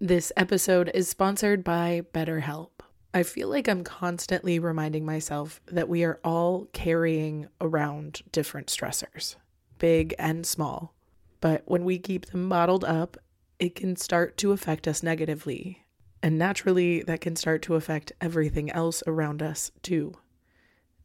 This episode is sponsored by BetterHelp. I feel like I'm constantly reminding myself that we are all carrying around different stressors, big and small. But when we keep them bottled up, it can start to affect us negatively. And naturally, that can start to affect everything else around us too.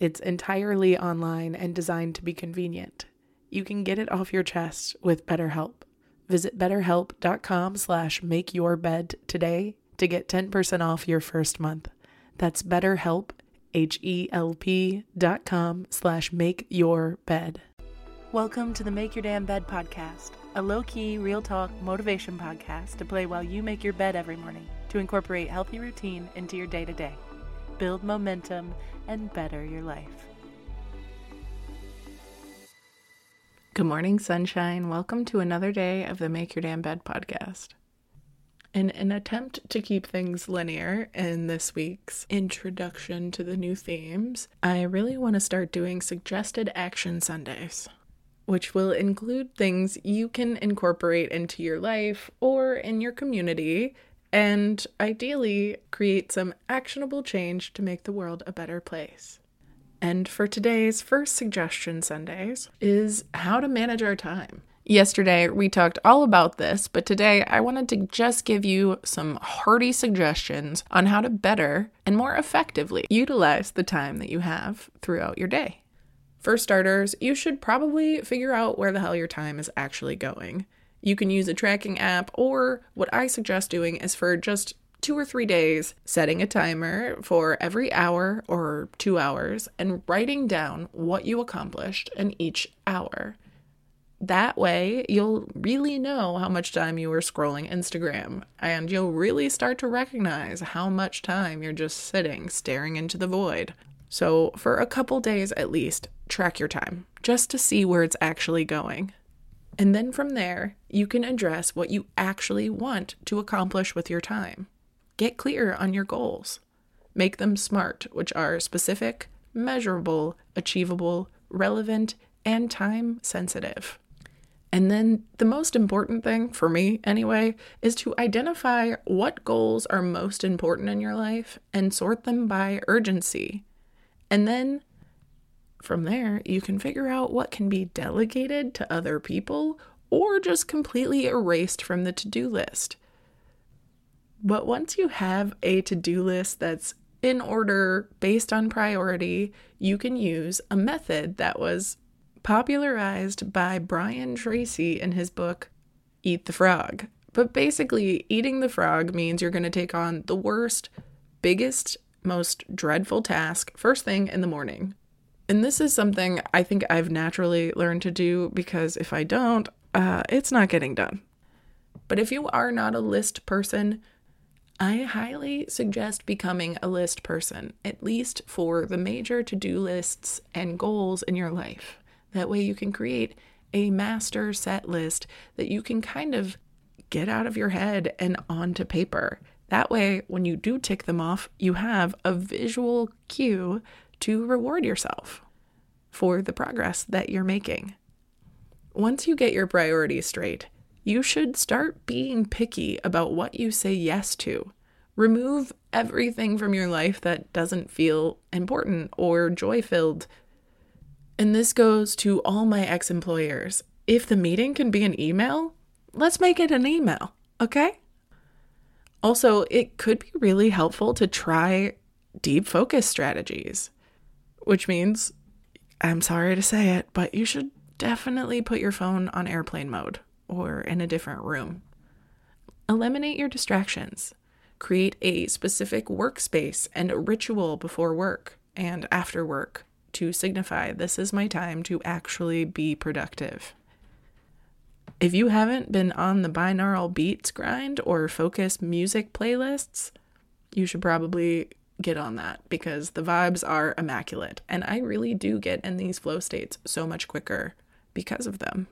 It's entirely online and designed to be convenient. You can get it off your chest with BetterHelp. Visit betterhelp.com slash makeyourbed today to get 10% off your first month. That's betterhelp, H-E-L-P dot com slash make your bed. Welcome to the Make Your Damn Bed podcast, a low-key, real talk motivation podcast to play while you make your bed every morning to incorporate healthy routine into your day-to-day, build momentum, and better your life. Good morning, sunshine. Welcome to another day of the Make Your Damn Bed podcast. In an attempt to keep things linear in this week's introduction to the new themes, I really want to start doing suggested action Sundays, which will include things you can incorporate into your life or in your community and ideally create some actionable change to make the world a better place. And for today's first suggestion Sundays is how to manage our time. Yesterday, we talked all about this, but today I wanted to just give you some hearty suggestions on how to better and more effectively utilize the time that you have throughout your day. For starters, you should probably figure out where the hell your time is actually going. You can use a tracking app, or what I suggest doing is for just two or three days, setting a timer for every hour or two hours and writing down what you accomplished in each hour. That way, you'll really know how much time you were scrolling Instagram, and you'll really start to recognize how much time you're just sitting staring into the void. So, for a couple days at least, track your time just to see where it's actually going. And then from there, you can address what you actually want to accomplish with your time. Get clear on your goals. Make them SMART, which are specific, measurable, achievable, relevant, and time sensitive. And then the most important thing for me, anyway, is to identify what goals are most important in your life and sort them by urgency. And then from there, you can figure out what can be delegated to other people or just completely erased from the to do list. But once you have a to do list that's in order based on priority, you can use a method that was popularized by Brian Tracy in his book, Eat the Frog. But basically, eating the frog means you're going to take on the worst, biggest, most dreadful task first thing in the morning. And this is something I think I've naturally learned to do because if I don't, uh, it's not getting done. But if you are not a list person, I highly suggest becoming a list person, at least for the major to do lists and goals in your life. That way, you can create a master set list that you can kind of get out of your head and onto paper. That way, when you do tick them off, you have a visual cue to reward yourself for the progress that you're making. Once you get your priorities straight, you should start being picky about what you say yes to. Remove everything from your life that doesn't feel important or joy filled. And this goes to all my ex employers. If the meeting can be an email, let's make it an email, okay? Also, it could be really helpful to try deep focus strategies, which means, I'm sorry to say it, but you should definitely put your phone on airplane mode or in a different room. Eliminate your distractions. Create a specific workspace and a ritual before work and after work to signify this is my time to actually be productive. If you haven't been on the binaural beats grind or focus music playlists, you should probably get on that because the vibes are immaculate. And I really do get in these flow states so much quicker because of them.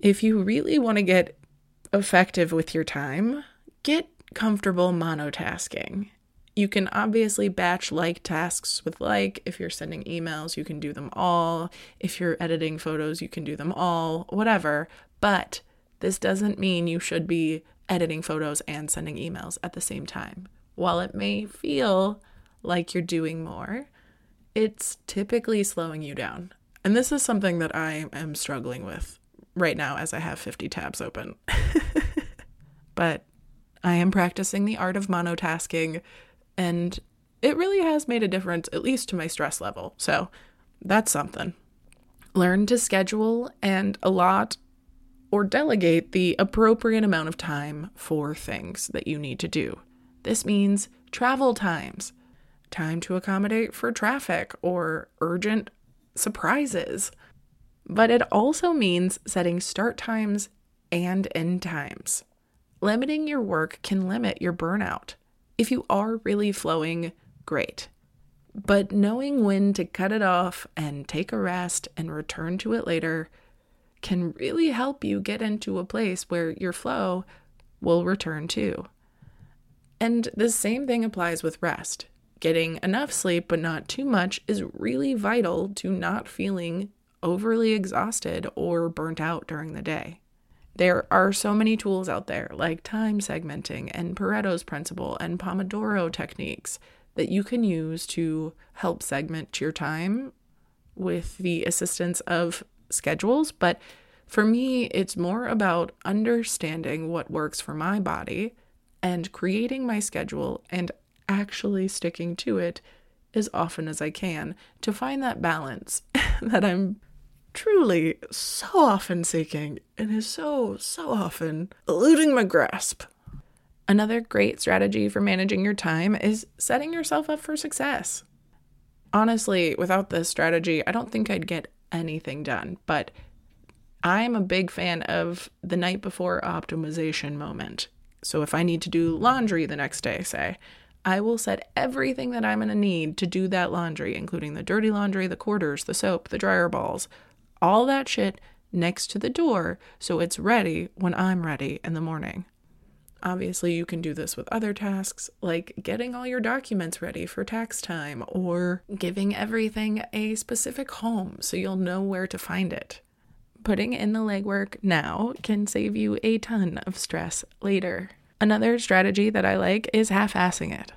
If you really want to get effective with your time, get comfortable monotasking. You can obviously batch like tasks with like. If you're sending emails, you can do them all. If you're editing photos, you can do them all, whatever. But this doesn't mean you should be editing photos and sending emails at the same time. While it may feel like you're doing more, it's typically slowing you down. And this is something that I am struggling with right now as I have 50 tabs open. but I am practicing the art of monotasking, and it really has made a difference, at least to my stress level. So that's something. Learn to schedule and allot or delegate the appropriate amount of time for things that you need to do. This means travel times, time to accommodate for traffic or urgent surprises. But it also means setting start times and end times. Limiting your work can limit your burnout. If you are really flowing, great. But knowing when to cut it off and take a rest and return to it later can really help you get into a place where your flow will return to. And the same thing applies with rest. Getting enough sleep, but not too much, is really vital to not feeling overly exhausted or burnt out during the day. There are so many tools out there like time segmenting and Pareto's principle and Pomodoro techniques that you can use to help segment your time with the assistance of schedules. But for me, it's more about understanding what works for my body and creating my schedule and actually sticking to it as often as I can to find that balance that I'm truly so often seeking and is so, so often eluding my grasp. Another great strategy for managing your time is setting yourself up for success. Honestly, without this strategy, I don't think I'd get anything done, but I'm a big fan of the night before optimization moment. So if I need to do laundry the next day, say, I will set everything that I'm going to need to do that laundry, including the dirty laundry, the quarters, the soap, the dryer balls, all that shit next to the door so it's ready when I'm ready in the morning. Obviously, you can do this with other tasks like getting all your documents ready for tax time or giving everything a specific home so you'll know where to find it. Putting in the legwork now can save you a ton of stress later. Another strategy that I like is half assing it.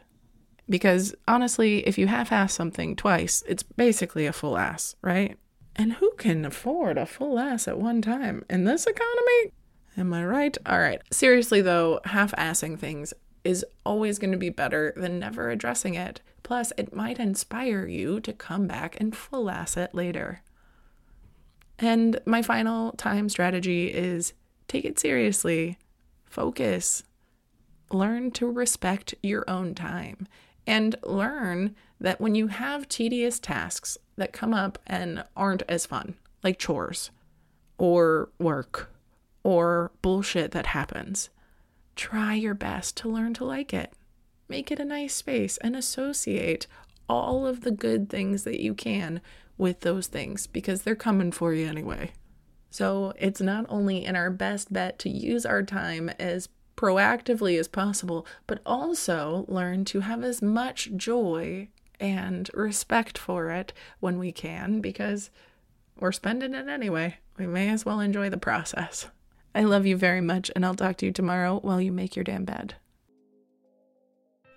Because honestly, if you half ass something twice, it's basically a full ass, right? And who can afford a full ass at one time in this economy? Am I right? All right. Seriously, though, half assing things is always going to be better than never addressing it. Plus, it might inspire you to come back and full ass it later. And my final time strategy is take it seriously, focus, learn to respect your own time. and learn that when you have tedious tasks that come up and aren't as fun, like chores or work or bullshit that happens, try your best to learn to like it. Make it a nice space and associate all of the good things that you can with those things because they're coming for you anyway. So it's not only in our best bet to use our time as proactively as possible, but also learn to have as much joy and respect for it when we can because we're spending it anyway. We may as well enjoy the process. I love you very much, and I'll talk to you tomorrow while you make your damn bed.